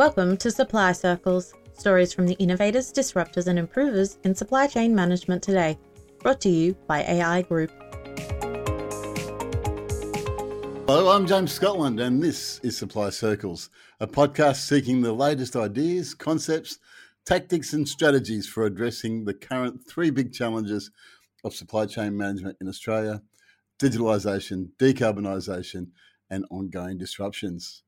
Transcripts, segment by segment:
Welcome to Supply Circles, stories from the innovators, disruptors, and improvers in supply chain management today. Brought to you by AI Group. Hello, I'm James Scotland, and this is Supply Circles, a podcast seeking the latest ideas, concepts, tactics, and strategies for addressing the current three big challenges of supply chain management in Australia digitalisation, decarbonisation, and ongoing disruptions.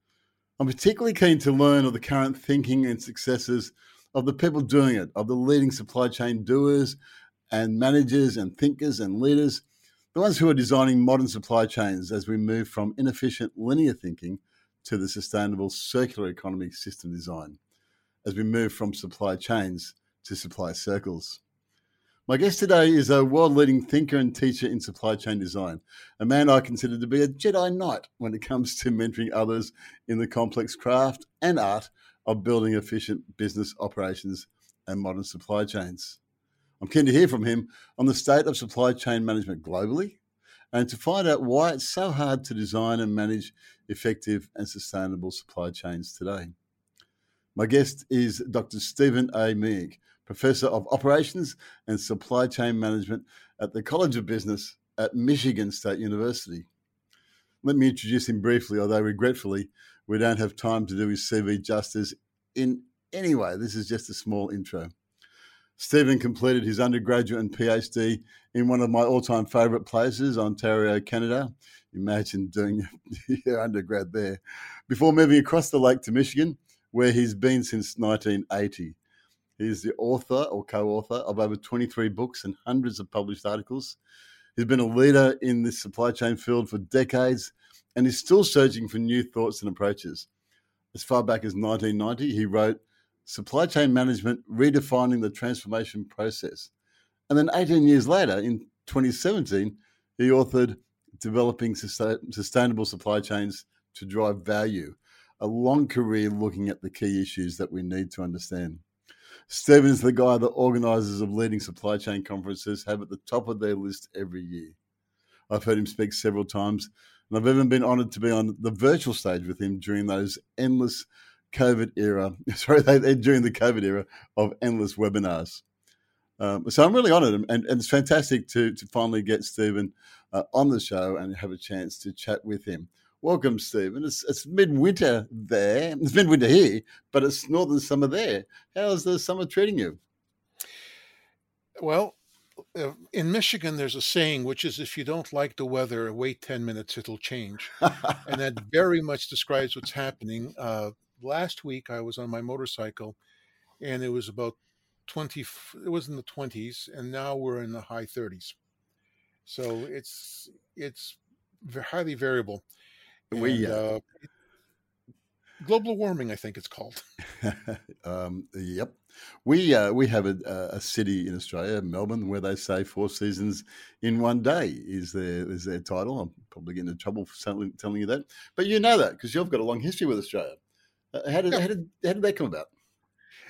I'm particularly keen to learn of the current thinking and successes of the people doing it, of the leading supply chain doers and managers and thinkers and leaders the ones who are designing modern supply chains as we move from inefficient linear thinking to the sustainable circular economy system design, as we move from supply chains to supply circles. My guest today is a world leading thinker and teacher in supply chain design, a man I consider to be a Jedi Knight when it comes to mentoring others in the complex craft and art of building efficient business operations and modern supply chains. I'm keen to hear from him on the state of supply chain management globally and to find out why it's so hard to design and manage effective and sustainable supply chains today. My guest is Dr. Steven A. Melnyk, Professor of Operations and Supply Chain Management at the College of Business at Michigan State University. Let me introduce him briefly, although regretfully, we don't have time to do his CV justice in any way. This is just a small intro. Steven completed his undergraduate and PhD in one of my all time favourite places, Ontario, Canada. Imagine doing your undergrad there. Before moving across the lake to Michigan, where he's been since 1980. He's the author or co author of over 23 books and hundreds of published articles. He's been a leader in the supply chain field for decades and is still searching for new thoughts and approaches. As far back as 1990, he wrote Supply Chain Management Redefining the Transformation Process. And then 18 years later, in 2017, he authored Developing Sustainable Supply Chains to Drive Value, a long career looking at the key issues that we need to understand. Steven's the guy that organizers of leading supply chain conferences have at the top of their list every year. I've heard him speak several times, and I've even been honored to be on the virtual stage with him during those endless COVID era, sorry, during the COVID era of endless webinars. Um, so I'm really honoured, and, and, it's fantastic to to finally get Steven uh, on the show and have a chance to chat with him. Welcome, Steven. It's, it's midwinter there. It's midwinter here, but it's northern summer there. How's the summer treating you? Well, uh, in Michigan, there's a saying which is if you don't like the weather, wait 10 minutes, it'll change. and that very much describes what's happening. Uh, last week I was on my motorcycle and it was about 20 it was in the 20s and now we're in the high 30s so it's it's highly variable we and, uh, global warming i think it's called. Um, yep. We uh, we have a, a, city in australia melbourne where they say four seasons in one day is their is their title. I'm probably getting in trouble for telling, telling you that. But you know that because you've got a long history with australia. Uh, how did, yeah. how did how did that come about?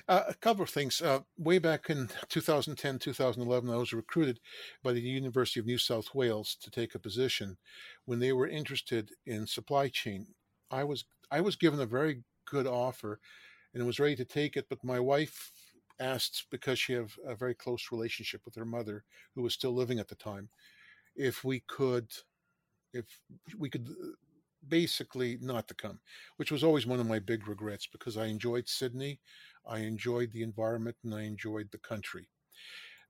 Uh, a couple of things. Uh, way back in 2010, 2011, I was recruited by the University of New South Wales to take a position. When they were interested in supply chain, I was I was given a very good offer, and was ready to take it. But my wife asked because she had a very close relationship with her mother, who was still living at the time, if we could, if we could basically not to come, which was always one of my big regrets because I enjoyed Sydney, I enjoyed the environment, and I enjoyed the country.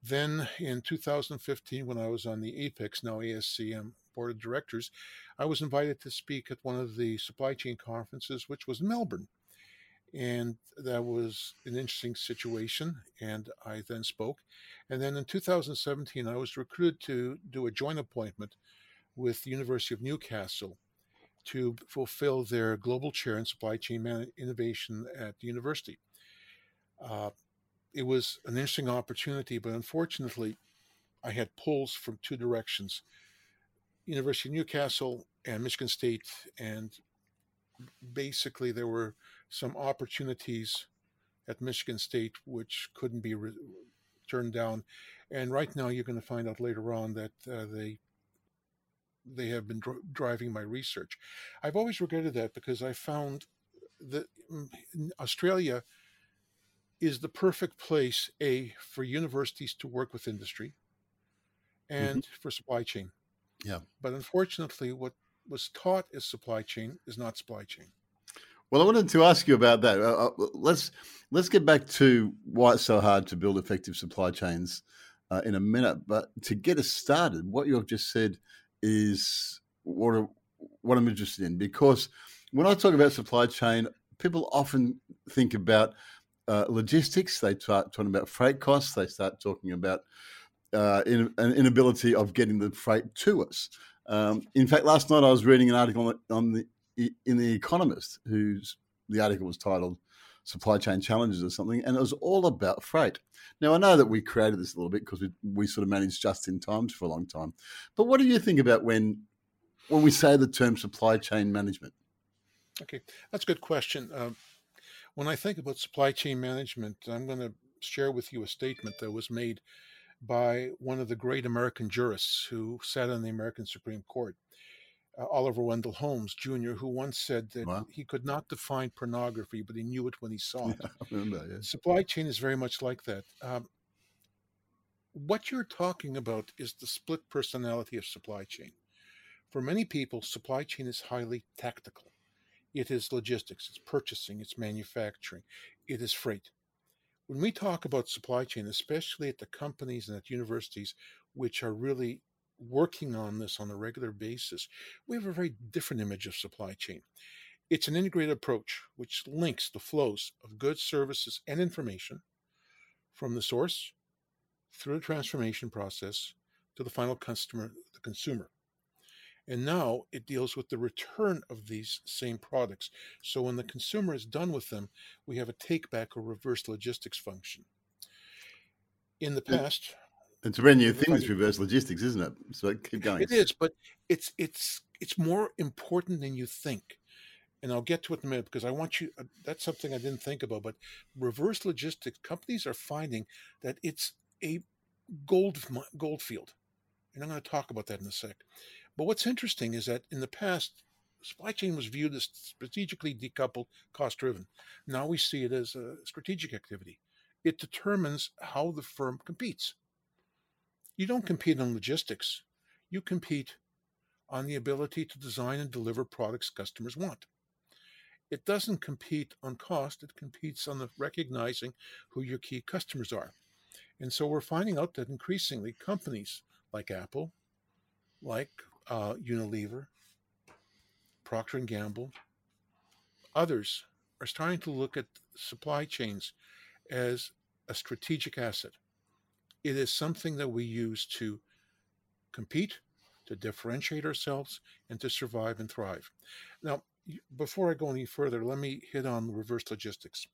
Then in 2015, when I was on the APICS, now ASCM um, board of directors, I was invited to speak at one of the supply chain conferences, which was Melbourne. And that was an interesting situation. And I then spoke. And then in 2017, I was recruited to do a joint appointment with the University of Newcastle to fulfill their global chair in supply chain innovation at the university. Uh, it was an interesting opportunity, but unfortunately, I had pulls from two directions University of Newcastle and Michigan State. And basically, there were some opportunities at Michigan State which couldn't be re- turned down. And right now, you're going to find out later on that uh, they they have been dr- driving my research. I've always regretted that because I found that mm, Australia is the perfect place a for universities to work with industry Mm-hmm. and for supply chain. Yeah. But unfortunately, what was taught as supply chain is not supply chain. Well, I wanted to ask you about that. Uh, uh, let's let's get back to why it's so hard to build effective supply chains uh, in a minute. But to get us started, what you've just said is what what I'm interested in because when I talk about supply chain, people often think about uh, logistics. They start talking about freight costs. They start talking about uh, in, an inability of getting the freight to us. Um, in fact, last night I was reading an article on the in the Economist, whose the article was titled "Supply Chain Challenges" or something, and it was all about freight. Now I know that we created this a little bit because we, we sort of managed just in times for a long time, but what do you think about when when we say the term supply chain management? Okay, that's a good question. Uh, when I think about supply chain management, I'm going to share with you a statement that was made by one of the great American jurists who sat on the American Supreme Court, uh, Oliver Wendell Holmes Jr., who once said that Wow. he could not define pornography, but he knew it when he saw it. I remember, yes. Supply chain is very much like that. Um, what you're talking about is the split personality of supply chain. For many people, supply chain is highly tactical. It is logistics, it's purchasing, it's manufacturing, it is freight. When we talk about supply chain, especially at the companies and at universities which are really working on this on a regular basis, we have a very different image of supply chain. It's an integrated approach which links the flows of goods, services, and information from the source through the transformation process to the final customer, the consumer. And now it deals with the return of these same products. So when the consumer is done with them, we have a take back or reverse logistics function. In the past, It's a brand new thing, this reverse logistics, isn't it? So keep going. It is, but it's it's it's more important than you think. And I'll get to it in a minute because I want you. uh, That's something I didn't think about. But reverse logistics companies are finding that it's a gold gold field, and I'm going to talk about that in a sec. But what's interesting is that in the past, supply chain was viewed as strategically decoupled, cost driven. Now we see it as a strategic activity. It determines how the firm competes. You don't compete on logistics you compete on the ability to design and deliver products customers want. It doesn't compete on cost, it competes on the recognizing who your key customers are. And so we're finding out that increasingly companies like Apple, like uh, Unilever, Procter and Gamble, others are starting to look at supply chains as a strategic asset. It is something that we use to compete, to differentiate ourselves, and to survive and thrive. Now, before I go any further, let me hit on reverse logistics.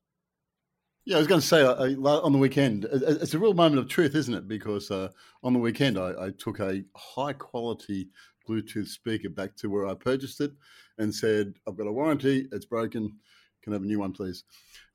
Yeah, I was going to say uh, uh, on the weekend, it- it- it's a real moment of truth, isn't it? Because uh, on the weekend, I, I took a high quality Bluetooth speaker back to where I purchased it and said, I've got a warranty, it's broken, can I have a new one, please?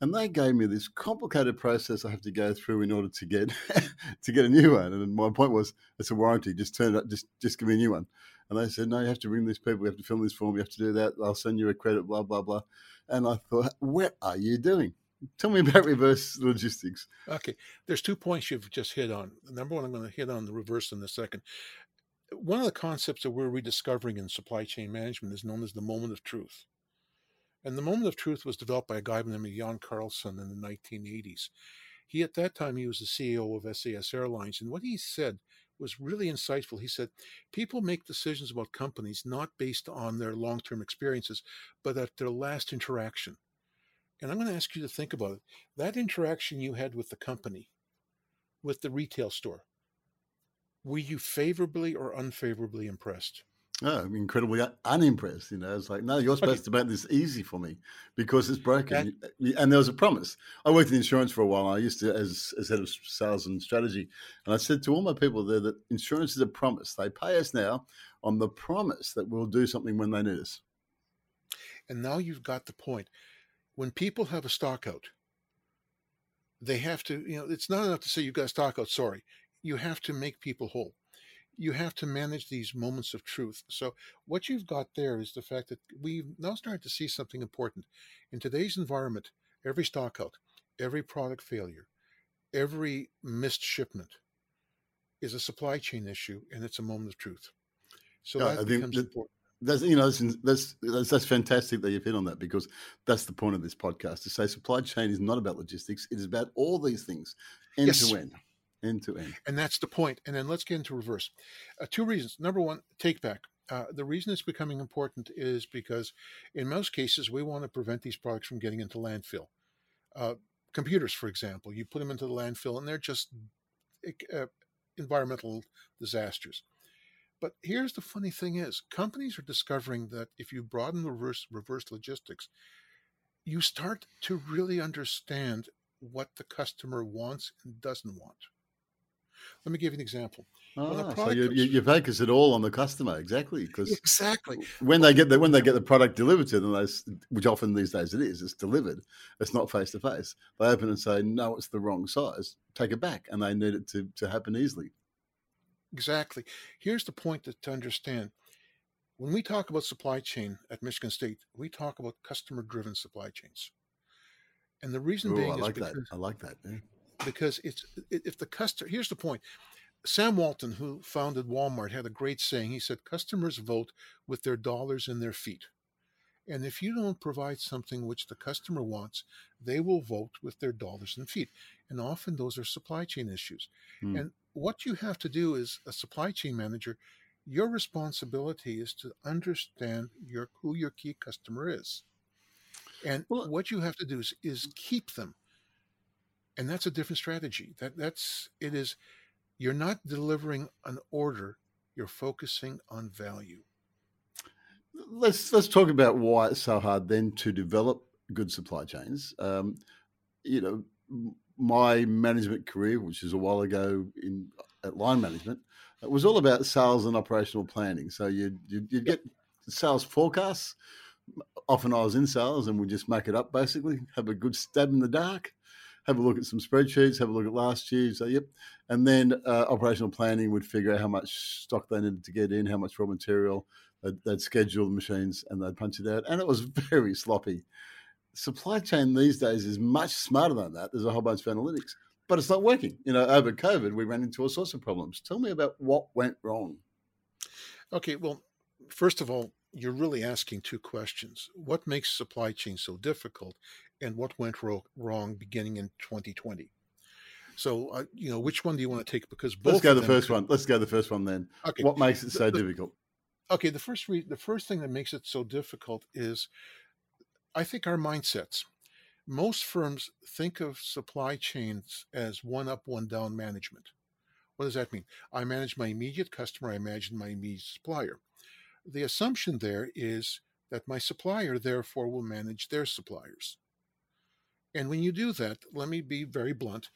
And they gave me this complicated process I have to go through in order to get to get a new one. And my point was, it's a warranty, just turn it up, just, just give me a new one. And they said, no, you have to ring these people, you have to fill this form, you have to do that, I'll send you a credit, blah, blah, blah. And I thought, what are you doing? Tell me about reverse logistics. Okay, there's two points you've just hit on. Number one, I'm going to hit on the reverse in a second. One of the concepts that we're rediscovering in supply chain management is known as the moment of truth. And the moment of truth was developed by a guy by the name of Jan Carlzon in the 1980s. He, at that time, he was the CEO of SAS Airlines. And what he said was really insightful. He said, People make decisions about companies not based on their long term experiences, but at their last interaction. And I'm going to ask you to think about it. That interaction you had with the company, with the retail store, were you favorably or unfavorably impressed? Oh, I'm incredibly unimpressed. You know, it's like, no, you're supposed to make this easy for me because it's broken. and there was a promise. I worked in insurance for a while. I used to as, as head of sales and strategy, and I said to all my people there that insurance is a promise. They pay us now on the promise that we'll do something when they need us. And now you've got the point. When people have a stock out, they have to, you know, it's not enough to say you've got a stock out, sorry. You have to make people whole. you have to manage these moments of truth. So, what you've got there is the fact that we've now started to see something important. In today's environment, every stockout, every product failure, every missed shipment is a supply chain issue and it's a moment of truth. So, Yeah, that I becomes that- important. That's you know that's, that's that's that's fantastic that you've hit on that because that's the point of this podcast to say supply chain is not about logistics; it is about all these things, end Yes. to end, end to end. And that's the point. And then let's get into reverse. Uh, two reasons. Number one, take back. Uh, the reason it's becoming important is because in most cases, we want to prevent these products from getting into landfill. Uh, computers, for example, you put them into the landfill and they're just uh, environmental disasters. But here's the funny thing is companies are discovering that if you broaden reverse, reverse logistics, you start to really understand what the customer wants and doesn't want. Let me give you an example. Ah, so you, you, you focus it all on the customer exactly because Exactly. when they get the when they get the product delivered to them, which often these days it is, it's delivered. It's not face to face. They open and say, "No, it's the wrong size. Take it back," and they need it to to happen easily. Exactly. Here's the point that, to understand. When we talk about supply chain at Michigan State, we talk about customer driven supply chains. And the reason Ooh, being I is like that. I like that. yeah. Because it's if the customer here's the point. Sam Walton, who founded Walmart, had a great saying. He said, Customers vote with their dollars and their feet. And if you don't provide something which the customer wants, they will vote with their dollars and feet. And often those are supply chain issues. Hmm. And what you have to do as a supply chain manager, your responsibility is to understand your who your key customer is. And Well- what you have to do is, is keep them. And that's a different strategy. That that's it is you're not delivering an order, you're focusing on value. let's let's talk about why it's so hard then to develop good supply chains. Um, you know, my management career, which is a while ago in at line management, it was all about sales and operational planning. So you'd you'd, get sales forecasts. Often I was in sales and would just make it up basically, have a good stab in the dark, have a look at some spreadsheets, have a look at last year. So yep, and then uh, operational planning would figure out how much stock they needed to get in, how much raw material, They'd, they'd schedule the machines and they'd punch it out, and it was very sloppy. Supply chain these days is much smarter than that. There's a whole bunch of analytics, but it's not working. You know, over COVID, we ran into all sorts of problems. Tell me about what went wrong. Okay, well, first of all, you're really asking two questions. What makes supply chain so difficult and what went ro- wrong beginning in 2020? So, uh, you know, which one do you want to take? Because both Let's go the first could- one. Let's go the first one then. Okay. What makes it so the- difficult? okay the first re- the first thing that makes it so difficult is i think our mindsets most firms think of supply chains as one up one down management what does that mean i manage my immediate customer i manage my immediate supplier the assumption there is that my supplier therefore will manage their suppliers and when you do that let me be very blunt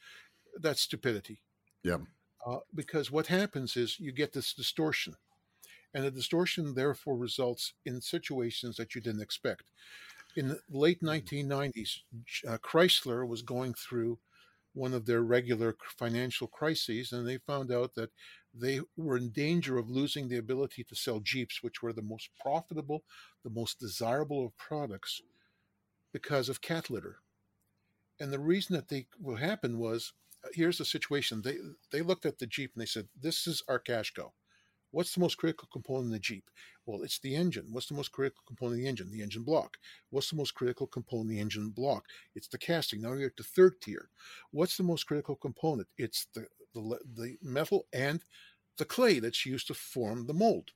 that's stupidity Yeah. uh, because what happens is you get this distortion and the distortion therefore results in situations that you didn't expect. In the late 1990s, uh, Chrysler was going through one of their regular financial crises, and they found out that they were in danger of losing the ability to sell Jeeps, which were the most profitable, the most desirable of products, because of cat litter. And the reason that they what happened was, uh, here's the situation: they they looked at the Jeep and they said, "This is our cash cow." What's the most critical component in the Jeep? Well, it's the engine. What's the most critical component of the engine? The engine block. What's the most critical component of the engine block? It's the casting. Now you're at the third tier. What's the most critical component? It's the the, the metal and the clay that's used to form the mold.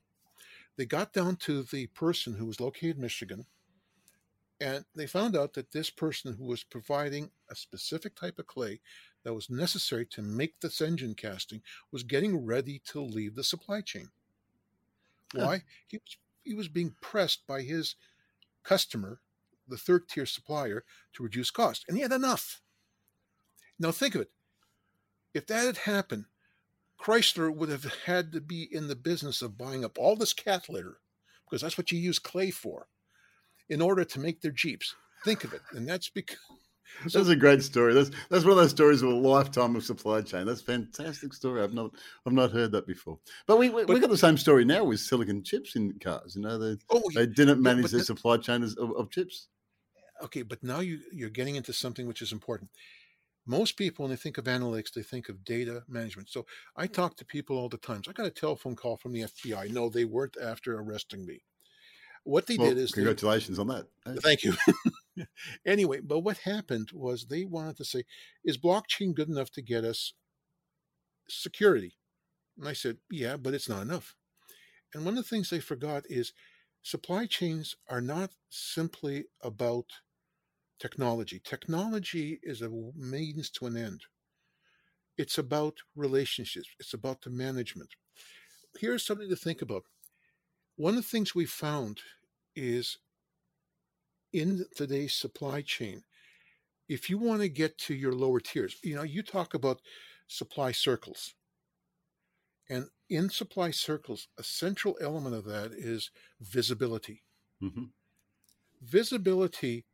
They got down to the person who was located in Michigan, and they found out that this person who was providing a specific type of clay that was necessary to make this engine casting was getting ready to leave the supply chain. Huh. Why? He was he was being pressed by his customer, the third tier supplier, to reduce cost, and he had enough. Now think of it. If that had happened, Chrysler would have had to be in the business of buying up all this cat litter, because that's what you use clay for, in order to make their Jeeps. Think of it, and that's because that's a great story. That's that's one of those stories of a lifetime of supply chain. That's a fantastic story. I've not I've not heard that before. But we we, But- we got the same story now with silicon chips in cars. You know, they Oh, they didn't manage but their that- supply chain of, of chips. okay, but now you you're getting into something which is important. Most people, when they think of analytics, they think of data management. So I talk to people all the time. So I got a telephone call from the FBI. No, they weren't after arresting me. What they Well, did is they, congratulations on that. Thank you. anyway, but what happened was they wanted to say, is blockchain good enough to get us security? And I said, yeah, but it's not enough. And one of the things they forgot is supply chains are not simply about technology. Technology is a means to an end. It's about relationships. It's about the management. Here's something to think about. One of the things we found is in today's supply chain, if you want to get to your lower tiers, you know, you talk about supply circles. And in supply circles, a central element of that is visibility. mhm. Visibility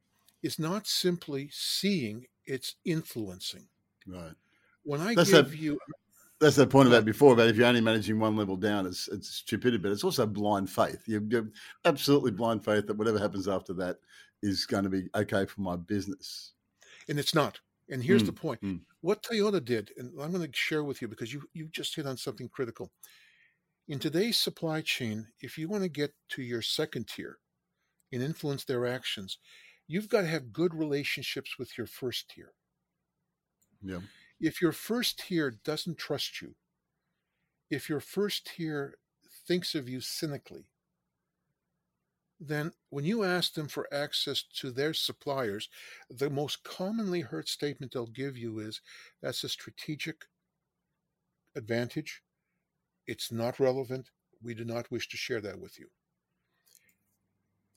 is not simply seeing, it's influencing. Right. When I That's give a- you, That's the point about before about if you're only managing one level down, it's it's stupidity, but it's also blind faith. You you absolutely blind faith that whatever happens after that is going to be okay for my business. and it's not. And here's Mm, the point. mm. What Toyota did, and I'm going to share with you because you you just hit on something critical. In today's supply chain, if you want to get to your second tier and influence their actions, you've got to have good relationships with your first tier. Yeah. If your first tier doesn't trust you, if your first tier thinks of you cynically, then when you ask them for access to their suppliers, the most commonly heard statement they'll give you is that's a strategic advantage. It's not relevant. We do not wish to share that with you.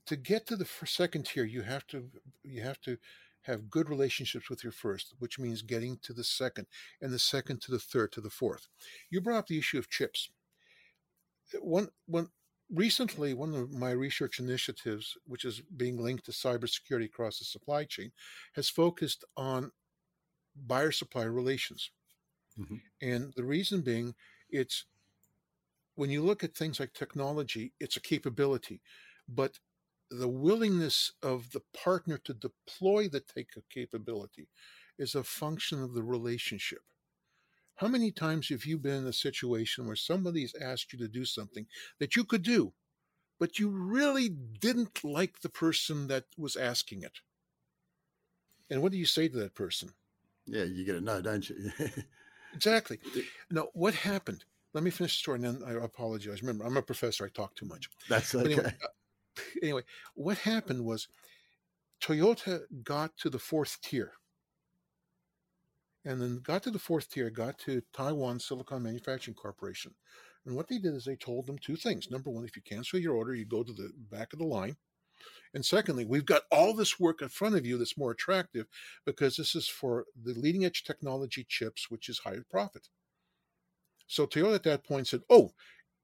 To get to the second tier, you have to you have to have good relationships with your first, which means getting to the second, and the second to the third to the fourth. You brought up the issue of chips. One one recently, one of my research initiatives, which is being linked to cybersecurity across the supply chain, has focused on buyer supplier relations. Mhm. And the reason being, it's when you look at things like technology, it's a capability, but the willingness of the partner to deploy the take capability is a function of the relationship. How many times have you been in a situation where somebody's asked you to do something that you could do, but you really didn't like the person that was asking it? And what do you say to that person? Yeah, you get a no, don't you? Exactly. Now, what happened? Let me finish the story and then I apologize. Remember, I'm a professor, I talk too much. That's okay. anyway, uh, anyway, what happened was Toyota got to the fourth tier. And then got to the fourth tier, got to Taiwan Silicon Manufacturing Corporation. And what they did is they told them two things. Number one, if you cancel your order, you go to the back of the line. And secondly, we've got all this work in front of you that's more attractive because this is for the leading edge technology chips, which is higher profit. So Toyota at that point said, Oh,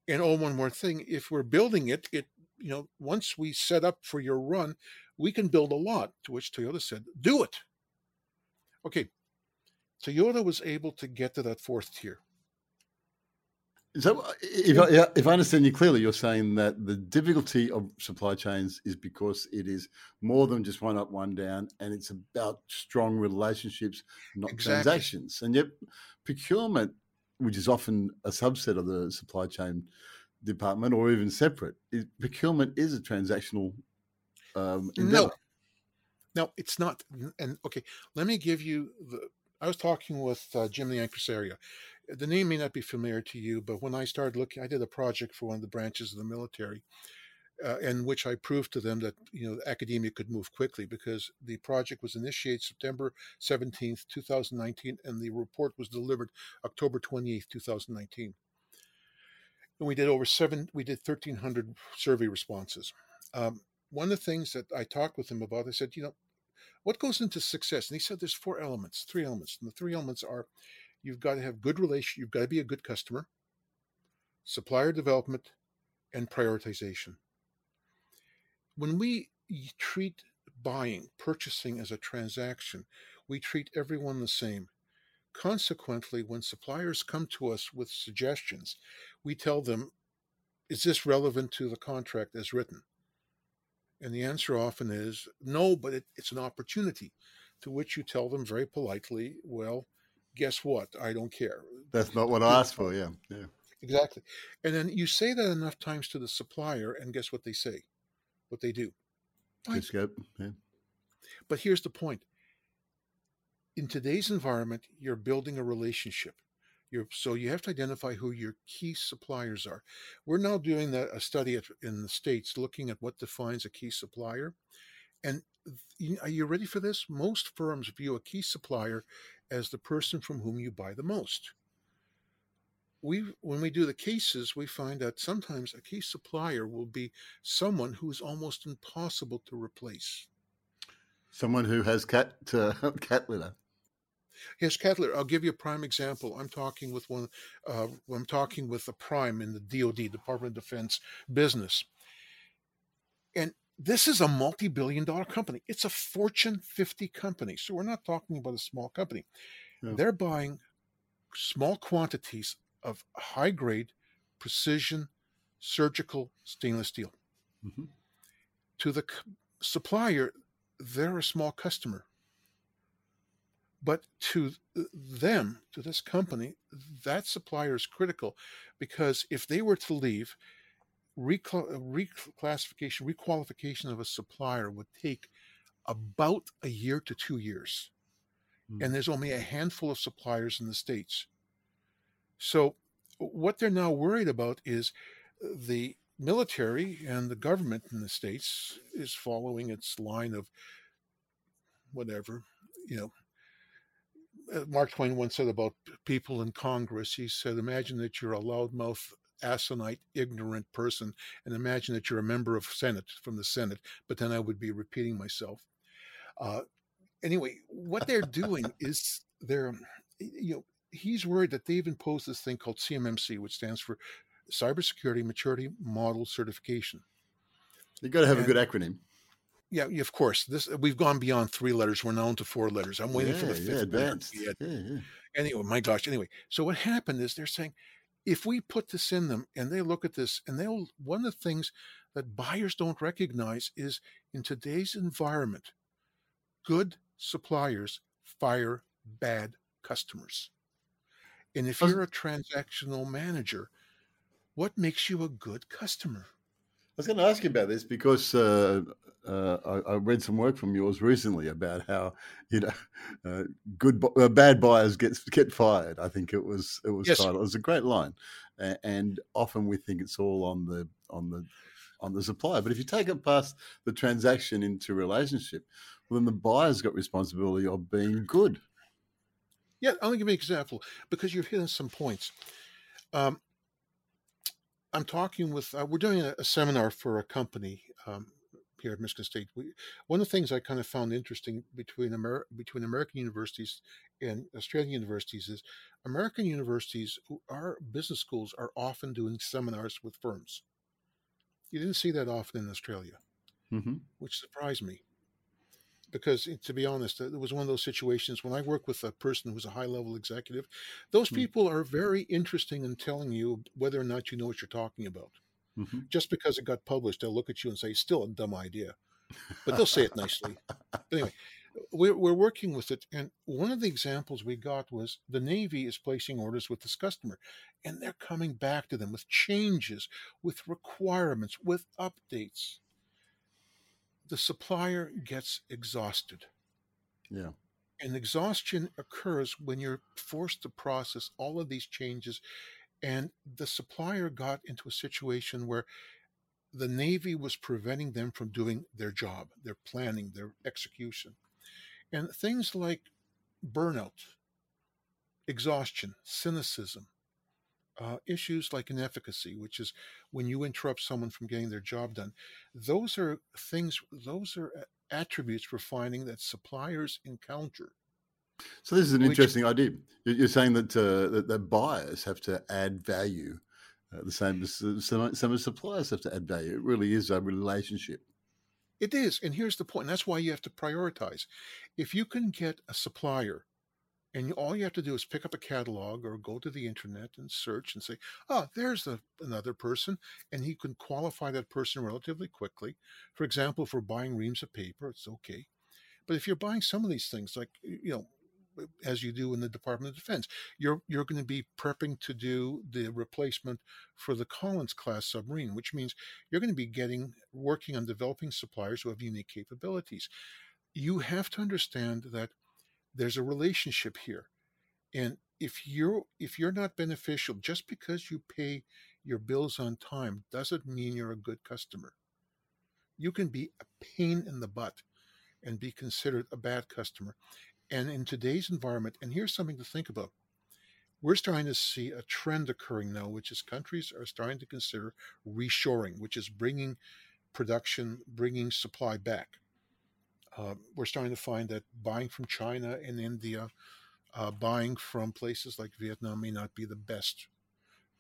and oh, one more thing, if we're building it, it you know, once we set up for your run, we can build a lot. To which Toyota said, Do it. Okay. Toyota was able to get to that fourth tier. So, if I, if I understand you clearly, you're saying that the difficulty of supply chains is because it is more than just one up, one down, and it's about strong relationships, not Exactly. transactions. And yet, procurement, which is often a subset of the supply chain department or even separate, is, procurement is a transactional um, No. endeavor. No, it's not. And okay, let me give you the. I was talking with uh, Jim the Impresario. The name may not be familiar to you, but when I started looking, I did a project for one of the branches of the military, uh, in which I proved to them that you know academia could move quickly because the project was initiated September seventeenth, two thousand nineteen, and the report was delivered October twenty eighth, two thousand nineteen. And we did over seven. We did thirteen hundred survey responses. Um, one of the things that I talked with him about, I said, you know, what goes into success? And he said there's four elements, three elements. And the three elements are you've got to have good relation, you've got to be a good customer, supplier development, and prioritization. When we treat buying, purchasing as a transaction. We treat everyone the same. Consequently, when suppliers come to us with suggestions, we tell them, is this relevant to the contract as written? And the answer often is no, but it, it's an opportunity. To which you tell them very politely, well, guess what? I don't care. That's not what I asked for. Yeah. Yeah. Exactly. And then you say that enough times to the supplier, and guess what they say? What they do? Just go. Yeah. But here's the point in today's environment, you're building a relationship. You're, so you have to identify who your key suppliers are. We're now doing a, a study at, in the states looking at what defines a key supplier. And are you ready for this? Most firms view a key supplier as the person from whom you buy the most. We, when we do the cases, we find that sometimes a key supplier will be someone who is almost impossible to replace. Someone who has cat uh, cat litter. Yes, Kettler. I'll give you a prime example. I'm talking with one. Uh, I'm talking with a prime in the DoD, Department of Defense business, and this is a multi-billion-dollar company. It's a Fortune 50 company, so we're not talking about a small company. Yeah. They're buying small quantities of high-grade, precision, surgical stainless steel. Mm-hmm. To the supplier, they're a small customer but to them, to this company, that supplier is critical because if they were to leave, reclassification, requalification of a supplier would take about a year to two years. Mm. And there's only a handful of suppliers in the States. So, what they're now worried about is the military and the government in the States is following its line of whatever, you know, uh, Mark Twain once said about people in Congress, he said, imagine that you're a loudmouth, asinine, ignorant person, and imagine that you're a member of Senate from the Senate, but then I would be repeating myself. Uh, anyway, what they're doing is they're, you know, he's worried that they've imposed this thing called CMMC, which stands for Cybersecurity Maturity Model Certification. You've got to have and, a good acronym yeah, of course. This we've gone beyond three letters. We're now into four letters. I'm waiting yeah, for the fifth. Yeah, advanced. Yeah, yeah. Anyway, my gosh. Anyway, so what happened is they're saying, if we put this in them and they look at this and they'll one of the things that buyers don't recognize is in today's environment, good suppliers fire bad customers. And if you're a transactional manager, what makes you a good customer? I was going to ask you about this because uh, uh, I, I, read some work from yours recently about how you know uh, good uh, bad buyers get get fired. I think it was it was yes. titled. It was a great line, and often we think it's all on the on the on the supplier. But if you take it past the transaction into relationship, well, then the buyer's got responsibility of being good. Yeah, I'll give you an example because you're hitting some points. Um, I'm talking with, uh, we're doing a, a, seminar for a company um, here at Michigan State. We, one of the things I kind of found interesting between Amer- between American universities and Australian universities is American universities, who are business schools, are often doing seminars with firms. You didn't see that often in Australia, mm-hmm. which surprised me. Because eh, to be honest, it was one of those situations when I work with a person who's a high level executive, those mm-hmm. people are very interesting in telling you whether or not you know what you're talking about. Mm-hmm. Just because it got published, they'll look at you and say, still a dumb idea. But they'll say it nicely. anyway, we're, we're working with it. And one of the examples we got was the Navy is placing orders with this customer, and they're coming back to them with changes, with requirements, with updates. The supplier gets exhausted. Yeah. And exhaustion occurs when you're forced to process all of these changes and the supplier got into a situation where the Navy was preventing them from doing their job, their planning, their execution. And things like burnout, exhaustion, cynicism, uh, issues like inefficacy, which is when you interrupt someone from getting their job done. Those are things, those are attributes for finding that suppliers encounter so this is an Which, interesting idea. You're saying that uh, that, that, buyers have to add value, uh, the same as some, some suppliers have to add value. It really is a relationship. It is. And here's the point. And that's why you have to prioritize. If you can get a supplier and all you have to do is pick up a catalog or go to the internet and search and say, oh, there's a, another person. And he can qualify that person relatively quickly. For example, for buying reams of paper, it's okay. But if you're buying some of these things, like, you know, as you do in the Department of Defense. You're you're going to be prepping to do the replacement for the Collins class submarine, which means you're going to be getting working on developing suppliers who have unique capabilities. You have to understand that there's a relationship here. And if you're if you're not beneficial just because you pay your bills on time doesn't mean you're a good customer. You can be a pain in the butt and be considered a bad customer. And in today's environment, and here's something to think about we're starting to see a trend occurring now, which is countries are starting to consider reshoring, which is bringing production, bringing supply back. Uh, we're starting to find that buying from China and India, uh, buying from places like Vietnam may not be the best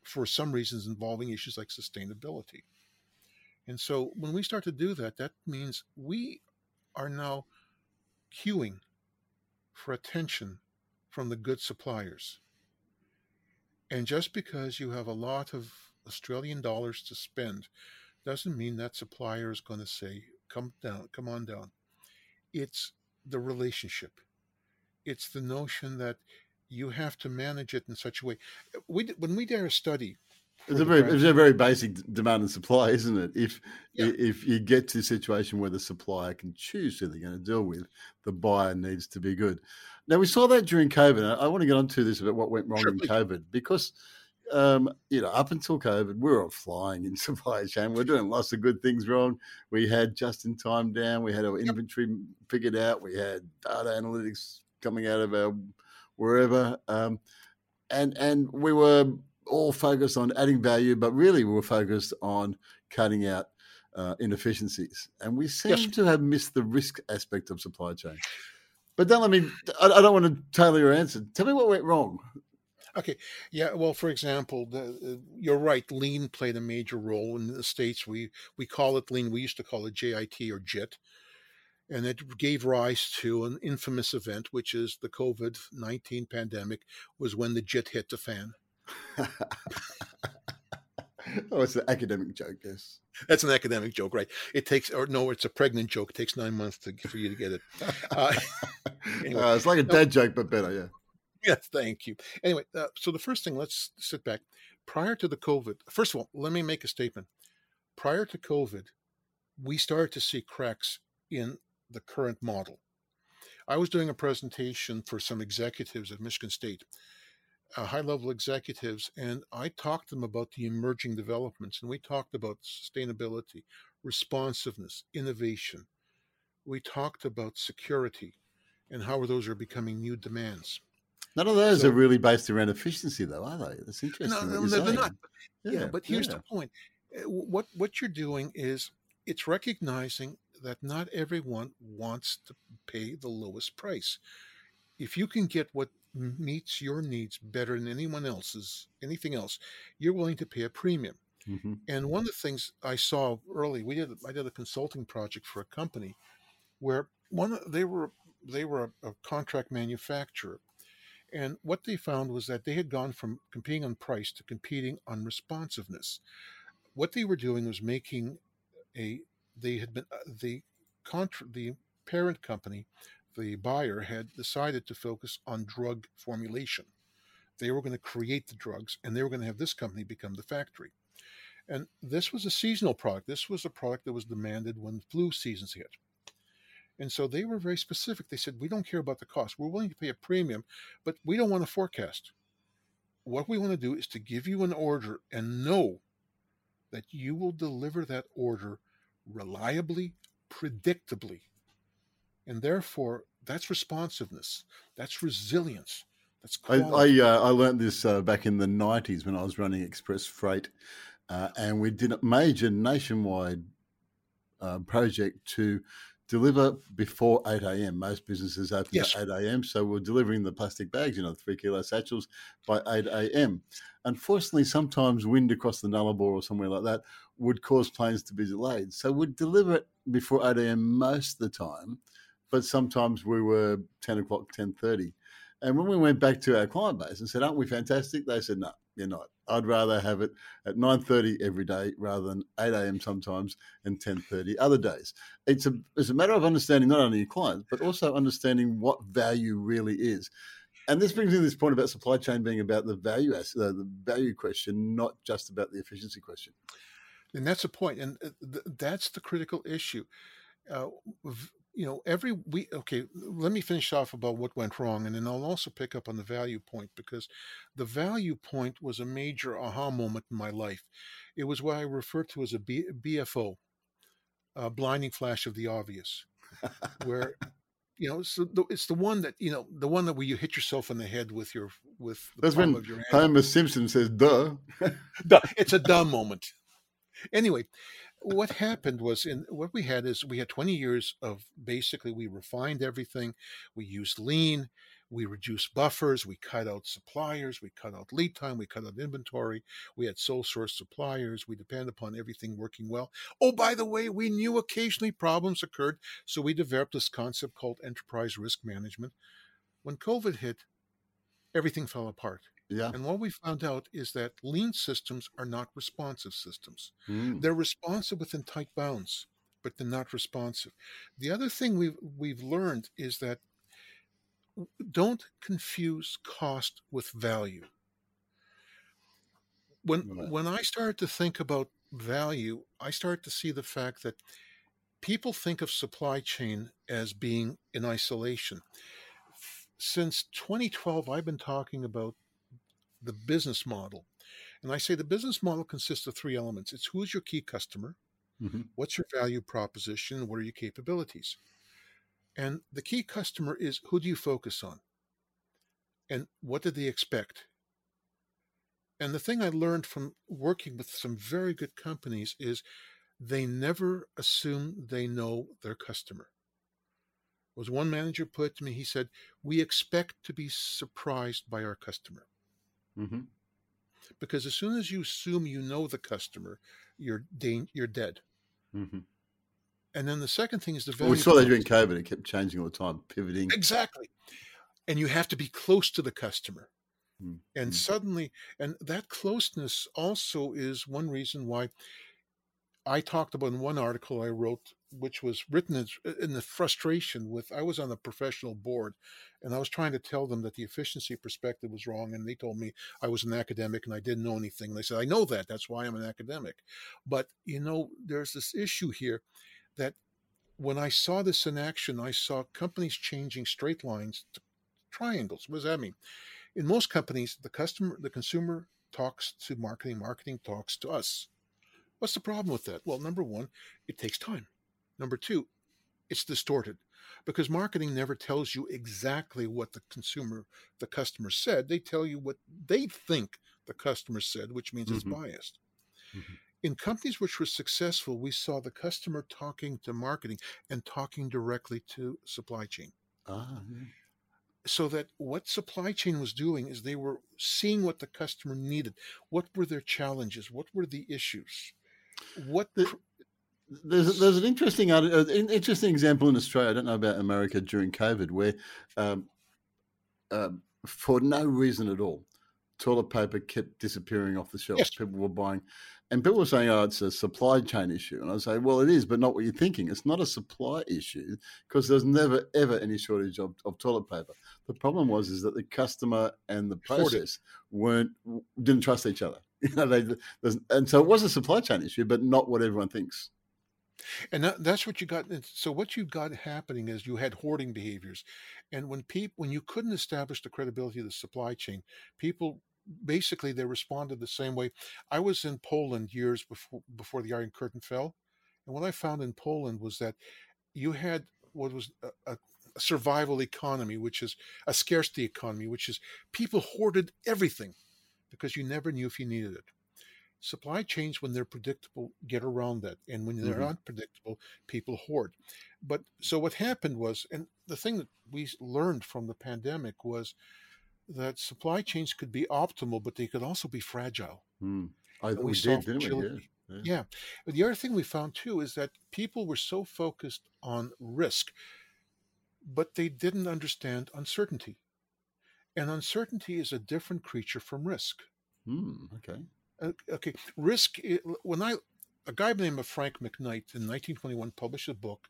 for some reasons involving issues like sustainability. And so when we start to do that, that means we are now queuing for attention from the good suppliers. And just because you have a lot of Australian dollars to spend doesn't mean that supplier is going to say, come down, come on down. It's the relationship. It's the notion that you have to manage it in such a way. We, when we did a study it's a very it's a very basic demand and supply, isn't it? If yeah. if you get to a situation where the supplier can choose who they're going to deal with, the buyer needs to be good. Now we saw that during COVID. I, want to get onto this about what went wrong sure, in COVID because um, you know, up until COVID, we were flying in supply chain. We are doing lots of good things wrong. We had just in time down. We had our inventory yep. figured out. We had data analytics coming out of our wherever, um, and and we were all focused on adding value, but really we were focused on cutting out uh, inefficiencies. And we seem yes. to have missed the risk aspect of supply chain. But don't let me, I, I don't want to tailor your answer. Tell me what went wrong. Okay. Yeah. Well, for example, the, uh, you're right. Lean played a major role in the states. We we call it lean. We used to call it JIT or JIT, and it gave rise to an infamous event, which is the COVID nineteen pandemic. Was when the JIT hit the fan. oh, it's an academic joke, yes. That's an academic joke, right? It takes, or no, it's a pregnant joke. It takes nine months to, for you to get it. Uh, anyway, uh, it's like a dead no, joke, but better, yeah. Yes, thank you. Anyway, uh, so the first thing, let's sit back. Prior to the COVID, first of all, let me make a statement. Prior to COVID, we started to see cracks in the current model. I was doing a presentation for some executives at Michigan State uh, high level executives, and I talked to them about the emerging developments. And we talked about sustainability, responsiveness, innovation. We talked about security and how those are becoming new demands. None of those so, are really based around efficiency, though, are they? That's interesting. No, no they're not. Yeah, yeah but here's yeah. the point: uh, what what you're doing is it's recognizing that not everyone wants to pay the lowest price. If you can get what meets your needs better than anyone else's, anything else, you're willing to pay a premium. Mm-hmm. And one of the things I saw early, we did I did a consulting project for a company where one they were they were a, a contract manufacturer, and what they found was that they had gone from competing on price to competing on responsiveness. What they were doing was making a they had been uh, the contra the parent company the buyer had decided to focus on drug formulation. They were going to create the drugs and they were going to have this company become the factory. And this was a seasonal product. This was a product that was demanded when flu seasons hit. And so they were very specific. They said, We don't care about the cost. We're willing to pay a premium, but we don't want to forecast. What we want to do is to give you an order and know that you will deliver that order reliably, predictably, and therefore that's responsiveness that's resilience that's quality. i I, uh, I learned this uh, back in the 90s when i was running express freight uh, and we did a major nationwide uh, project to deliver before 8 a.m. Most businesses open Yes. at 8 a.m. So we're delivering the plastic bags, you know, three kilo satchels by 8 a.m. Unfortunately, sometimes wind across the Nullarbor or somewhere like that would cause planes to be delayed. So we'd deliver it before 8 a.m. most of the time, but sometimes we were 10 o'clock, 10.30. And when we went back to our client base and said, aren't we fantastic? They said, no, you're not. I'd rather have it at 9.30 every day rather than 8 a.m. sometimes and 10.30 other days. It's a, it's a matter of understanding not only your clients, but also understanding what value really is. And this brings me to this point about supply chain being about the value, uh, the value question, not just about the efficiency question. and that's the point and uh, th- that's the critical issue uh, you know every we okay let me finish off about what went wrong and then i'll also pick up on the value point because the value point was a major aha moment in my life it was what i refer to as a B, bfo a uh, blinding flash of the obvious where you know it's the, it's the one that you know the one that where you hit yourself in the head with your with the That's when of your hand Homer Simpson says, duh. Duh, it's a dumb moment. Anyway, what happened was in what we had is we had 20 years of basically we refined everything, we used lean, we reduced buffers, we cut out suppliers, we cut out lead time, we cut out inventory, we had sole source suppliers, we depend upon everything working well. Oh, by the way, we knew occasionally problems occurred, so we developed this concept called enterprise risk management. When COVID hit, everything fell apart. Yeah. And what we found out is that lean systems are not responsive systems. Mm. They're responsive within tight bounds, but they're not responsive. The other thing we've we've learned is that don't confuse cost with value. When Right. when I started to think about value, I started to see the fact that people think of supply chain as being in isolation. Since 2012, I've been talking about the business model. And I say the business model consists of three elements it's who's your key customer, Mhm. what's your value proposition, what are your capabilities. And the key customer is who do you focus on? And what did they expect? And the thing I learned from working with some very good companies is they never assume they know their customer. Was one manager put to me, he said, We expect to be surprised by our customer Mhm. because as soon as you assume you know the customer, you're dan- you're dead. Mhm. And then the second thing is the Well, we saw that during proposition. COVID. It kept changing all the time, pivoting. Exactly. And you have to be close to the customer. Mm, And mm. suddenly, and that closeness also is one reason why I talked about in one article I wrote, which was written in the frustration with I was on the professional board and I was trying to tell them that the efficiency perspective was wrong. And they told me I was an academic and I didn't know anything. And they said, I know that. That's why I'm an academic. But, you know, there's this issue here that when I saw this in action, I saw companies changing straight lines to triangles. What does that mean? In most companies, the customer, the consumer talks to marketing, marketing talks to us. What's the problem with that? Well, number one, it takes time. Number two, it's distorted because marketing never tells you exactly what the consumer, the customer said. They tell you what they think the customer said, which means it's Mhm. biased. Mhm. In companies which were successful, we saw the customer talking to marketing and talking directly to supply chain Ah, yeah. so that what supply chain was doing is they were seeing what the customer needed what were their challenges what were the issues what The- There's there's an interesting art- uh, interesting example in Australia. I don't know about America during COVID, where um, um, for no reason at all, toilet paper kept disappearing off the shelves. Yes. People were buying, and people were saying, "Oh, it's a supply chain issue." And I say, "Well, it is, but not what you're thinking. It's not a supply issue because there's never ever any shortage of, of toilet paper. The problem was is that the customer and the process weren't didn't trust each other. You know, they, and so it was a supply chain issue, but not what everyone thinks." And that, that's what you got so what you got happening is you had hoarding behaviors and when people when you couldn't establish the credibility of the supply chain people basically they responded the same way. I was in poland years before before the iron curtain fell and what i found in poland was that you had what was a a survival economy which is a scarcity economy which is people hoarded everything because you never knew if you needed it supply chains when they're predictable get around that and when they're Mhm. unpredictable people hoard but so what happened was and the thing that we learned from the pandemic was that supply chains could be optimal but they could also be fragile Hmm. I, we, we did, didn't we? Yeah. yeah. but the other thing we found too is that people were so focused on risk but they didn't understand uncertainty and uncertainty is a different creature from risk Hmm. Okay. Uh, okay, risk. When I, a guy named the Frank McKnight in 1921 published a book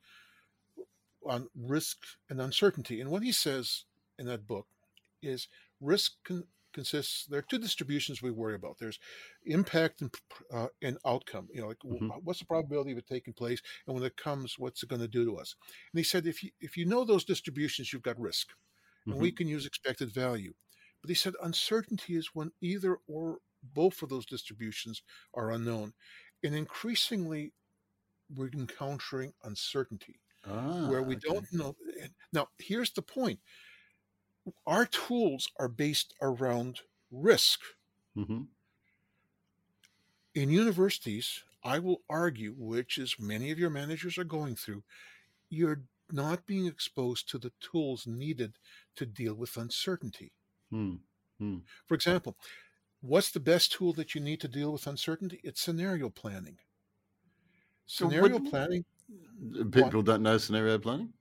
on risk and uncertainty, and what he says in that book is risk con- consists. There are two distributions we worry about. There's impact and uh, and outcome. You know, like Mhm. what's the probability of it taking place, and when it comes, what's it going to do to us? And he said, if you if you know those distributions, you've got risk, and we Mhm. can use expected value. But he said uncertainty is when either or both of those distributions are unknown. And increasingly, we're encountering uncertainty Ah, where we okay. don't know. Now, here's the point our tools are based around risk. Mhm. In universities, I will argue, which is many of your managers are going through, you're not being exposed to the tools needed to deal with uncertainty. Hmm. For example, what's the best tool that you need to deal with uncertainty? It's scenario planning. So Scenario planning. People don't know scenario planning.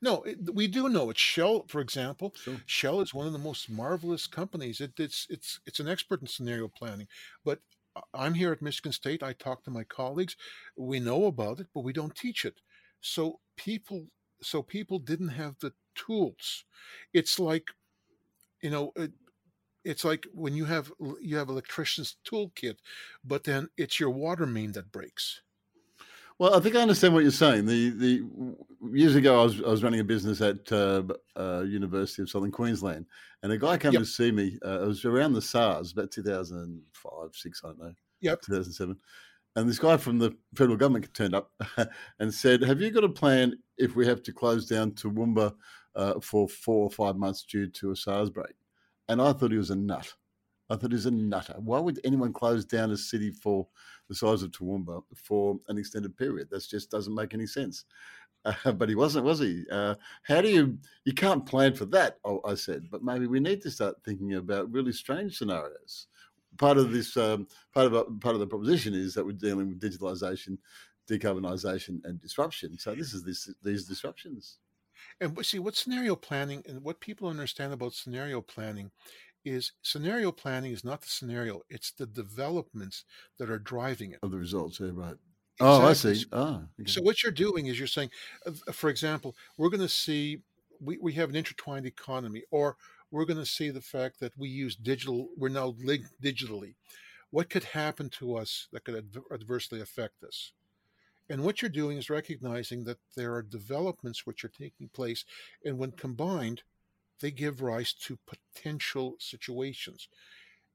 No, it, we do know it. Shell, for example, Sure. Shell is one of the most marvelous companies. It, it's it's it's an expert in scenario planning. But I'm here at Michigan State. I talk to my colleagues. We know about it, but we don't teach it. So people, so people didn't have the tools. It's like, you know, it's like when you have you have electrician's toolkit, but then it's your water main that breaks. Well, I think I understand what you're saying. The the years ago, I was I was running a business at uh, uh, University of Southern Queensland, and a guy came Yep. to see me. Uh, it was around the SARS, about 2005, six, I don't know, Yep. 2007. And this guy from the federal government turned up and said, "Have you got a plan if we have to close down Toowoomba uh, for four or five months due to a SARS break?" And I thought he was a nut. I thought he was a nutter. Why would anyone close down a city for the size of Toowoomba for an extended period? That just doesn't make any sense. Uh, but he wasn't, was he? Uh, how do you? You can't plan for that. I, said, but maybe we need to start thinking about really strange scenarios. Part of this, um, part of uh, part of the proposition is that we're dealing with digitalization, decarbonisation, and disruption. So this is this these disruptions. And but see what scenario planning and what people understand about scenario planning is scenario planning is not the scenario, it's the developments that are driving it. Of the results, yeah, right. Oh, I see. Ah, okay. So what you're doing is you're saying, uh, for example, we're going to see we, we have an intertwined economy, or we're going to see the fact that we use digital, we're now linked digitally. What could happen to us that could adver- adversely affect us? And what you're doing is recognizing that there are developments which are taking place, and when combined, they give rise to potential situations.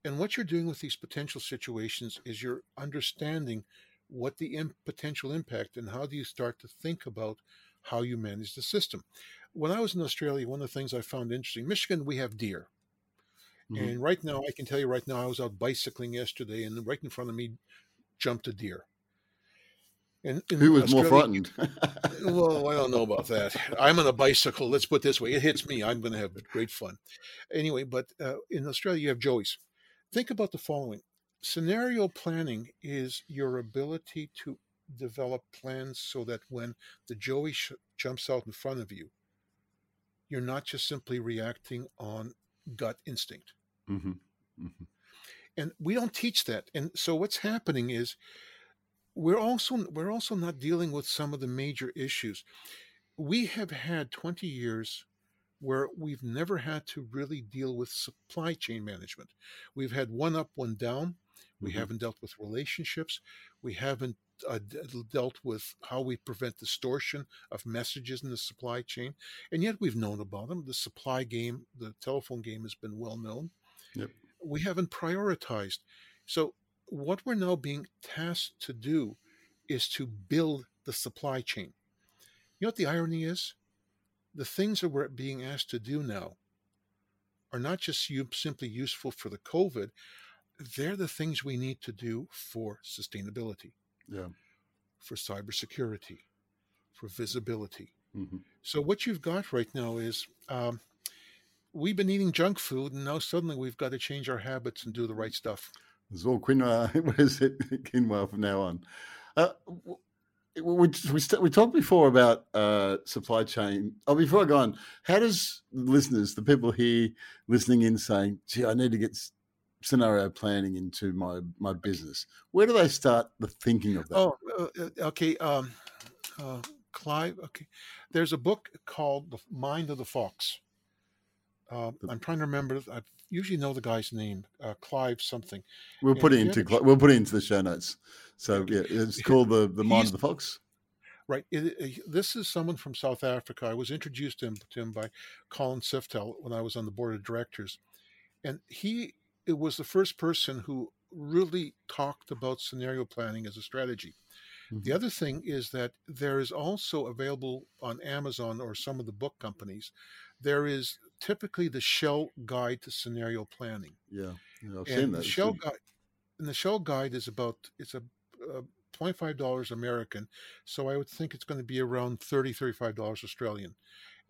And what you're doing with these potential situations is you're understanding what the im- potential impact and how do you start to think about how you manage the system. When I was in Australia, one of the things I found interesting, Michigan, we have deer. Mhm. And right now, I can tell you right now, I was out bicycling yesterday, and right in front of me jumped a deer. And in Who was more frightened? well, I don't know about that. I'm on a bicycle. Let's put it this way: it hits me. I'm going to have great fun. Anyway, but uh, in Australia, you have joeys. Think about the following: scenario planning is your ability to develop plans so that when the joey sh- jumps out in front of you, you're not just simply reacting on gut instinct. Mhm, mhm. and we don't teach that and so what's happening is we're also we're also not dealing with some of the major issues we have had 20 years where we've never had to really deal with supply chain management we've had one up one down we Mhm. haven't dealt with relationships we haven't uh, d- dealt with how we prevent distortion of messages in the supply chain and yet we've known about them the supply game the telephone game has been well known Yep. we haven't prioritized. So, what we're now being tasked to do is to build the supply chain. You know what the irony is? The things that we're being asked to do now are not just simply useful for the COVID. they're the things we need to do for sustainability, Yeah. for cybersecurity, for visibility. hmm So what you've got right now is um, we've been eating junk food, and now suddenly we've got to change our habits and do the right stuff. It's all quinoa. What is it? Quinoa from now on. Uh, we we, we talked before about uh, supply chain. Oh, before I go on, how does listeners, the people here listening in, saying, "Gee, I need to get scenario planning into my my business," where do they start the thinking of that? Oh, uh, uh, okay. Um, uh, Clive. Okay, there's a book called "The Mind of the Fox." Uh, I'm trying to remember. I usually know the guy's name, uh, Clive something. we'll put and it into cl- we'll put it into the show notes. So yeah, it's called the the mind of the fox. Right. It, it- this is someone from South Africa. I was introduced to him, to him by Colin Siftel when I was on the board of directors, and he it was the first person who really talked about scenario planning as a strategy. The Mhm. other thing is that there is also available on Amazon or some of the book companies. There is typically the Shell Guide to Scenario Planning Yeah, yeah I've seen that. the shell guide and the shell guide is about it's a, uh $25 american so i would think it's going to be around 30 $35 australian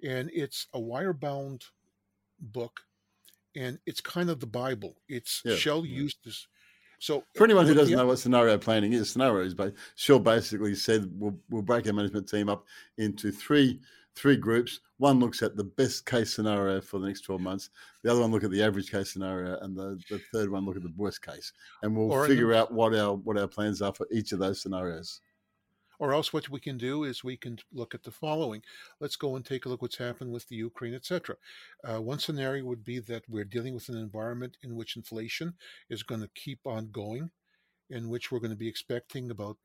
and it's a wire bound book and it's kind of the bible it's Yeah, shell yeah. used this so For anyone who doesn't know what scenario planning is, scenario is ba- Shell basically said we'll, we'll break our management team up into three three groups. One looks at the best case scenario for the next 12 months. The other one look at the average case scenario, and the, the third one look at the worst case. And we'll Or figure the- out what our what our plans are for each of those scenarios. or else what we can do is we can look at the following let's go and take a look what's happened with the ukraine etc uh, one scenario would be that we're dealing with an environment in which inflation is going to keep on going in which we're going to be expecting about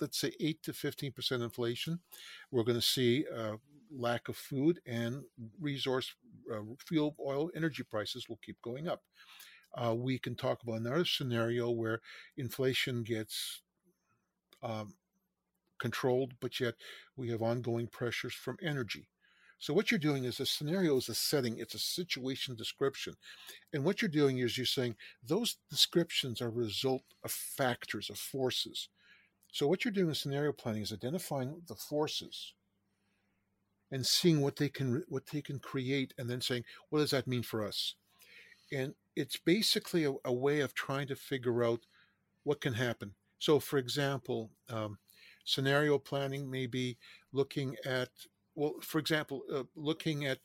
let's say 8 to 15% inflation we're going to see uh, lack of food and resource uh, fuel oil energy prices will keep going up uh, we can talk about another scenario where inflation gets um, controlled, but yet we have ongoing pressures from energy. So what you're doing is a scenario is a setting, it's a situation description. And what you're doing is you're saying those descriptions are a result of factors, of forces. So what you're doing in scenario planning is identifying the forces and seeing what they can what they can create and then saying what does that mean for us? And it's basically a, a way of trying to figure out what can happen. So for example um, scenario planning may be looking at well for example uh, looking at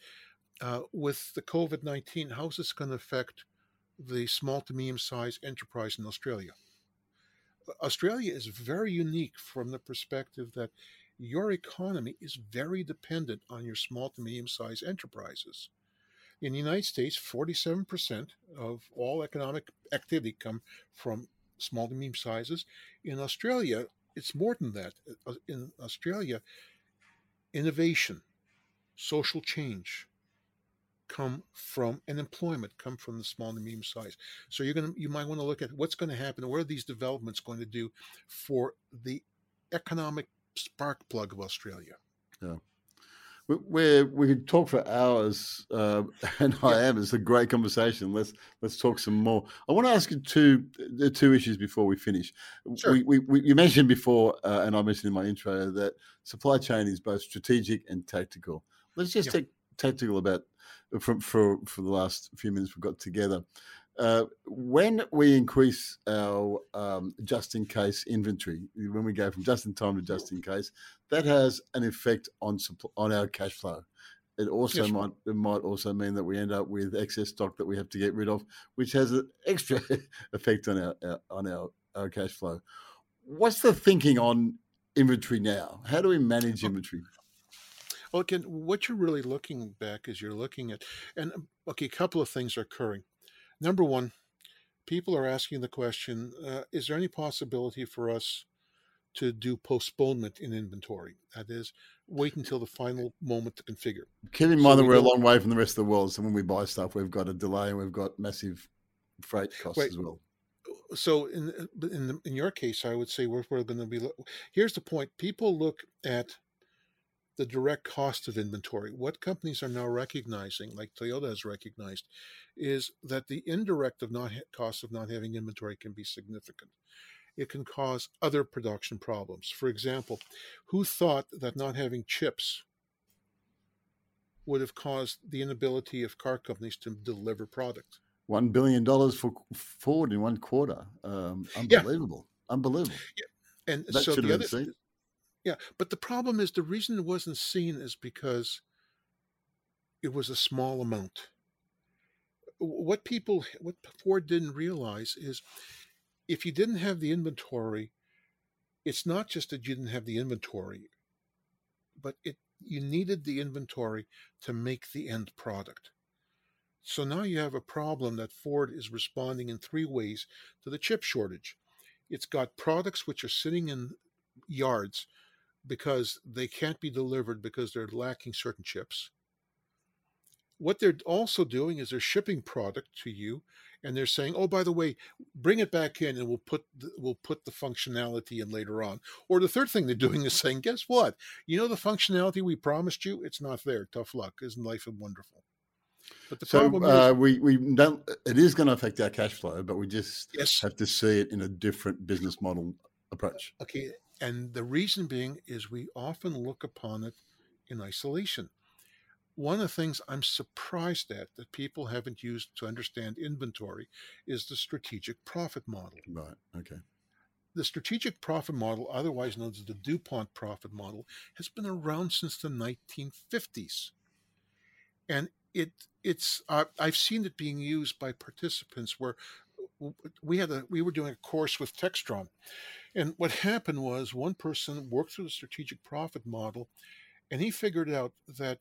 uh, with the covid-19 how's this going to affect the small to medium sized enterprise in australia australia is very unique from the perspective that your economy is very dependent on your small to medium sized enterprises in the united states 47% of all economic activity come from small to medium sizes in australia it's more than that. Uh, In Australia, innovation, social change come from and employment come from the small and medium size. So you're gonna you might want to look at what's going to happen. What are these developments going to do for the economic spark plug of Australia? Yeah. We we we could talk for hours, uh, and I am. It's a great conversation. Let's let's talk some more. I want to ask you two the two issues before we finish. Sure. We, we, we you mentioned before, uh, and I mentioned in my intro that supply chain is both strategic and tactical. Let's just Yeah. take tactical about from for for the last few minutes we've got together. Uh, when we increase our um, just in case inventory, when we go from just in time to just in case, that has an effect on supply, on our cash flow. It also Yes. might it might also mean that we end up with excess stock that we have to get rid of, which has an extra effect on our, our on our, our cash flow. What's the thinking on inventory now? How do we manage inventory? Well, again, what you're really looking back is you're looking at, and um, okay, a couple of things are occurring. Number one, people are asking the question: uh, Is there any possibility for us to do postponement in inventory? That is, wait until the final moment to configure. Keep in mind that we we're a long way from the rest of the world, so when we buy stuff, we've got a delay and we've got massive freight costs as well. So, in but in in your case, I would say we're, we're going to be. Here's the point: people look at the direct cost of inventory. What companies are now recognizing, like Toyota has recognized, is that the indirect of not cost of not having inventory can be significant. It can cause other production problems. For example, who thought that not having chips would have caused the inability of car companies to deliver product? One billion dollars for Ford in one quarter. Um, unbelievable! Yeah. Unbelievable. Yeah. And that so the other. Yeah, but the problem is the reason it wasn't seen is because it was a small amount. What people, what Ford didn't realize is if you didn't have the inventory, it's not just that you didn't have the inventory, but it you needed the inventory to make the end product. So now you have a problem that Ford is responding in three ways to the chip shortage. It's got products which are sitting in yards because they can't be delivered because they're lacking certain chips. What they're also doing is they're shipping product to you and they're saying, "Oh, by the way, bring it back in and we'll put the, we'll put the functionality in later on." Or the third thing they're doing is saying, "Guess what? You know the functionality we promised you, it's not there. Tough luck. Isn't life wonderful?" But the so, problem uh, is, we we don't. It is going to affect our cash flow, but we just yes. have to see it in a different business model approach. Okay, and the reason being is we often look upon it in isolation. One of the things I'm surprised at that people haven't used to understand inventory is the strategic profit model. Right. Okay. The strategic profit model, otherwise known as the DuPont profit model, has been around since the 1950s. And it it's uh, I've seen it being used by participants where we had a we were doing a course with Textron and what happened was one person worked through the strategic profit model and he figured out that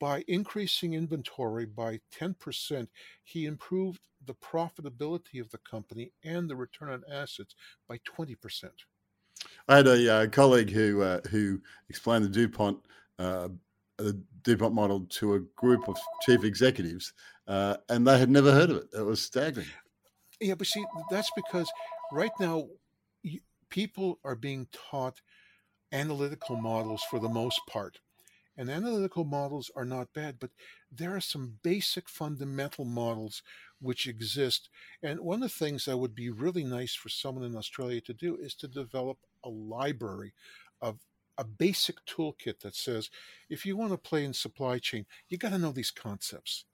by increasing inventory by 10%, he improved the profitability of the company and the return on assets by 20%. I had a uh, colleague who uh, who explained the DuPont uh, the DuPont model to a group of chief executives, uh, and they had never heard of it. It was staggering. Yeah, but see, that's because right now people are being taught analytical models for the most part. And analytical models are not bad, but there are some basic fundamental models which exist. And one of the things that would be really nice for someone in Australia to do is to develop a library of a basic toolkit that says if you want to play in supply chain, you got to know these concepts.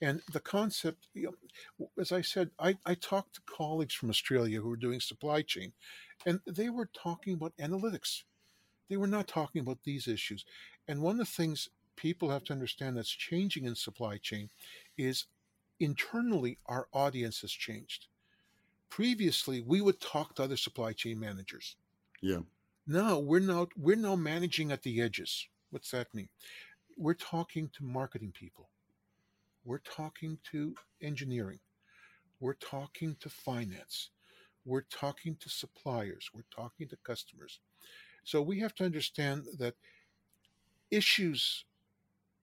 And the concept, you know, as I said, I, I talked to colleagues from Australia who were doing supply chain, and they were talking about analytics. They were not talking about these issues. And one of the things people have to understand that's changing in supply chain is internally our audience has changed. Previously, we would talk to other supply chain managers. Yeah. Now we're now we're now managing at the edges. What's that mean? We're talking to marketing people we're talking to engineering. We're talking to finance. We're talking to suppliers. We're talking to customers. So we have to understand that issues,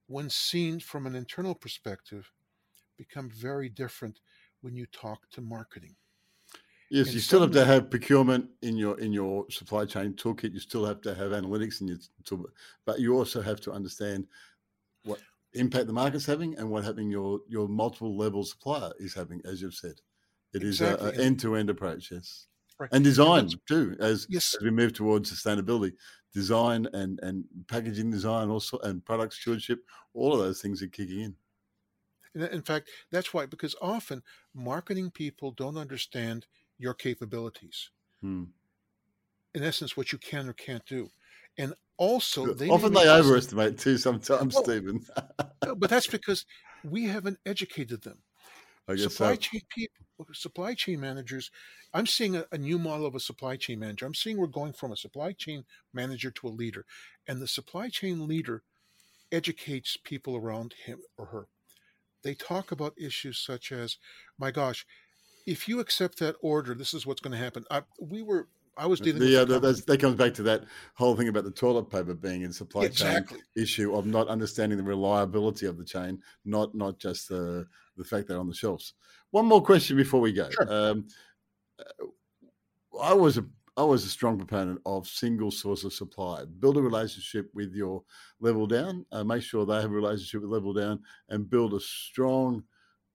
when seen from an internal perspective, become very different when you talk to marketing. Yes, and you still have to have procurement in your in your supply chain toolkit. You still have to have analytics in your toolkit, but you also have to understand impact the market's having and what having your your multiple level supplier is having, as you've said. it exactly. is an end to end approach, yes. Right. And design too, as, yes. as we move towards sustainability, design and and packaging design also and product stewardship, all of those things are kicking in. In fact, that's why because often marketing people don't understand your capabilities. Hmm. In essence, what you can or can't do. And also, they often they overestimate too. Sometimes, well, Steven. but that's because we haven't educated them. I guess supply so. chain people, supply chain managers. I'm seeing a, a, new model of a supply chain manager. I'm seeing we're going from a supply chain manager to a leader, and the supply chain leader educates people around him or her. They talk about issues such as, "My gosh, if you accept that order, this is what's going to happen." I, we were I was dealing the, uh, the, that comes back to that whole thing about the toilet paper being in supply exactly. chain issue of not understanding the reliability of the chain, not not just the the fact that on the shelves. One more question before we go. Sure. Um, I was a, I was a strong proponent of single source of supply. Build a relationship with your level down, uh, make sure they have a relationship with level down, and build a strong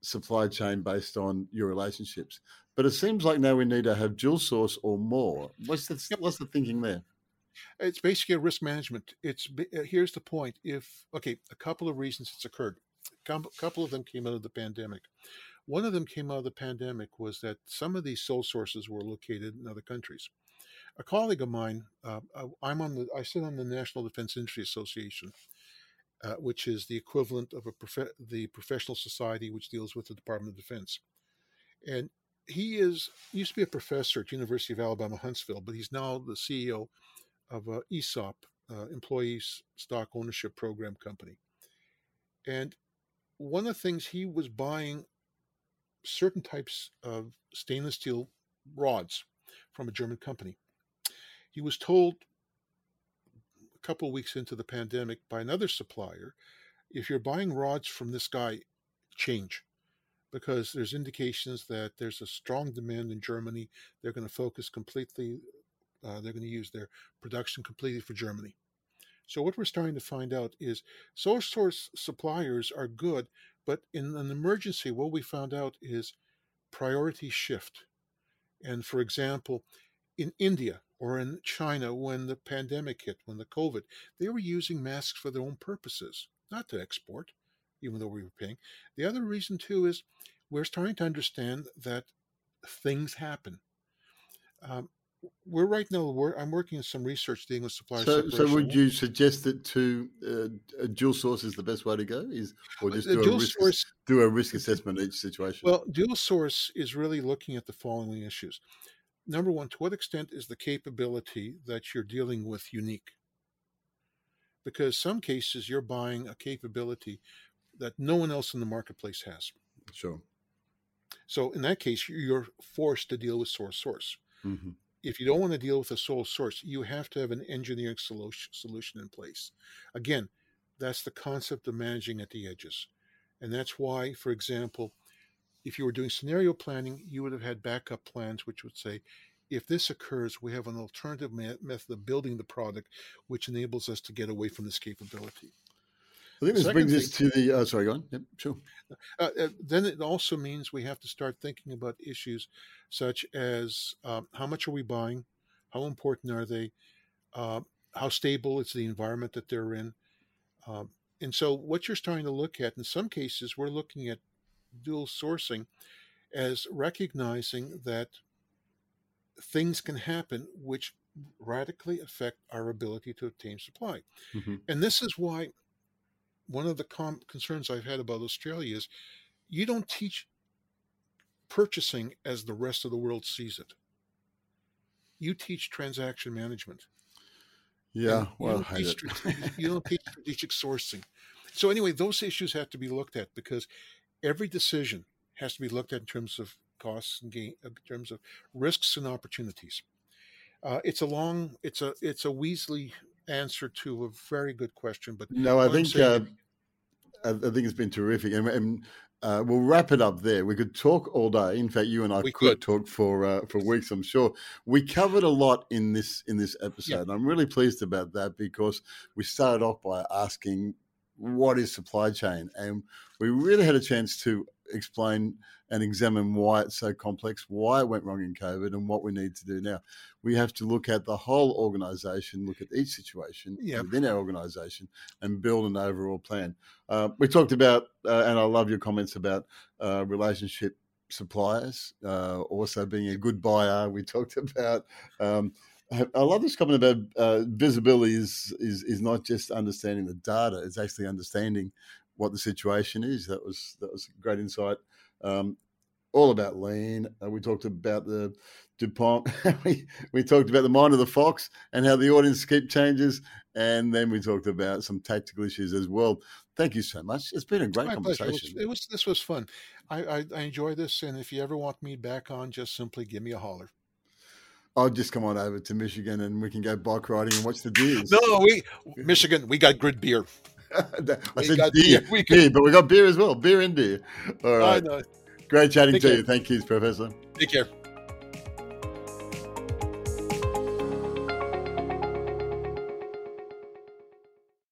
supply chain based on your relationships. But it seems like now we need to have dual source or more. What's the, Yep. what's the thinking there? It's basically a risk management. It's uh, here's the point. If okay, a couple of reasons it's occurred. A couple of them came out of the pandemic. One of them came out of the pandemic was that some of these sole sources were located in other countries. A colleague of mine, uh, I- I'm on the, I sit on the National Defense Industry Association, uh, which is the equivalent of a prof- the professional society which deals with the Department of Defense. And he is used to be a professor at University of Alabama Huntsville, but he's now the CEO of a ESOP, uh, Employees Stock Ownership Program company. And one of the things he was buying certain types of stainless steel rods from a German company. He was told a couple of weeks into the pandemic by another supplier if you're buying rods from this guy, change because there's indications that there's a strong demand in Germany. They're going to focus completely, uh, they're going to use their production completely for Germany. So, what we're starting to find out is sole source suppliers are good, but in an emergency, what we found out is priority shift. And for example, in India or in China, when the pandemic hit, when the COVID, they were using masks for their own purposes, not to export, even though we were paying. The other reason, too, is we're starting to understand that things happen. Um, we're right now. We're, I'm working on some research dealing with supplier So, so would you suggest that to uh, a dual source is the best way to go? Is or just The do a, risk, source do a risk assessment each situation? Well, dual source is really looking at the following issues. Number one, to what extent is the capability that you're dealing with unique? Because some cases you're buying a capability that no one else in the marketplace has. sure. So in that case, you're forced to deal with source source. hmm If you don't want to deal with a sole source, you have to have an engineering solution solution in place. Again, that's the concept of managing at the edges. And that's why, for example, if you were doing scenario planning, you would have had backup plans which would say, if this occurs, we have an alternative method of building the product which enables us to get away from this capability. I think this Second brings us to the. Oh, sorry, go on. Yep, sure. Uh, uh, then it also means we have to start thinking about issues such as um, how much are we buying, how important are they, uh, how stable is the environment that they're in, um, and so what you're starting to look at in some cases we're looking at dual sourcing as recognizing that things can happen which radically affect our ability to obtain supply. hmm And this is why one of the com- concerns I've had about Australia is you don't teach purchasing as the rest of the world sees it. You teach transaction management. Yeah, And you well, don't teach you don't teach strategic sourcing. So anyway, those issues have to be looked at because every decision has to be looked at in terms of costs and gain, uh, in terms of risks and opportunities. Uh, it's a long, it's a it's a Weasley answer to a very good question, but No, I think uh, I, think it's been terrific, and, and uh, we'll wrap it up there. We could talk all day. In fact, you and I could could. talk for uh, for weeks. I'm sure we covered a lot in this in this episode. and I'm really pleased about that because we started off by asking what is supply chain, and we really had a chance to explain and examine why it's so complex, why it went wrong in COVID, and what we need to do now. We have to look at the whole organization, look at each situation Yeah. within our organization, and build an overall plan. Uh, we talked about, uh, and I love your comments about uh, relationship suppliers, uh, also being a good buyer. We talked about. Um, I I love this comment about uh, visibility is, is is not just understanding the data; it's actually understanding what the situation is. That was that was great insight. Um, all about lean. Uh, we talked about the DuPont. we, we talked about the mind of the fox and how the audience keep changes. And then we talked about some tactical issues as well. Thank you so much. It's been a great pleasure. It was, conversation. it was this was fun. I, I I enjoy this, and if you ever want me back on, just simply give me a holler. I'll just come on over to Michigan and we can go bike riding and watch the deers. No, we Michigan, we got good beer. I said deer, beer. Beer, but we got beer as well. Beer and deer. All right. Great chatting Take to care. you. Thank you, Professor. Take care.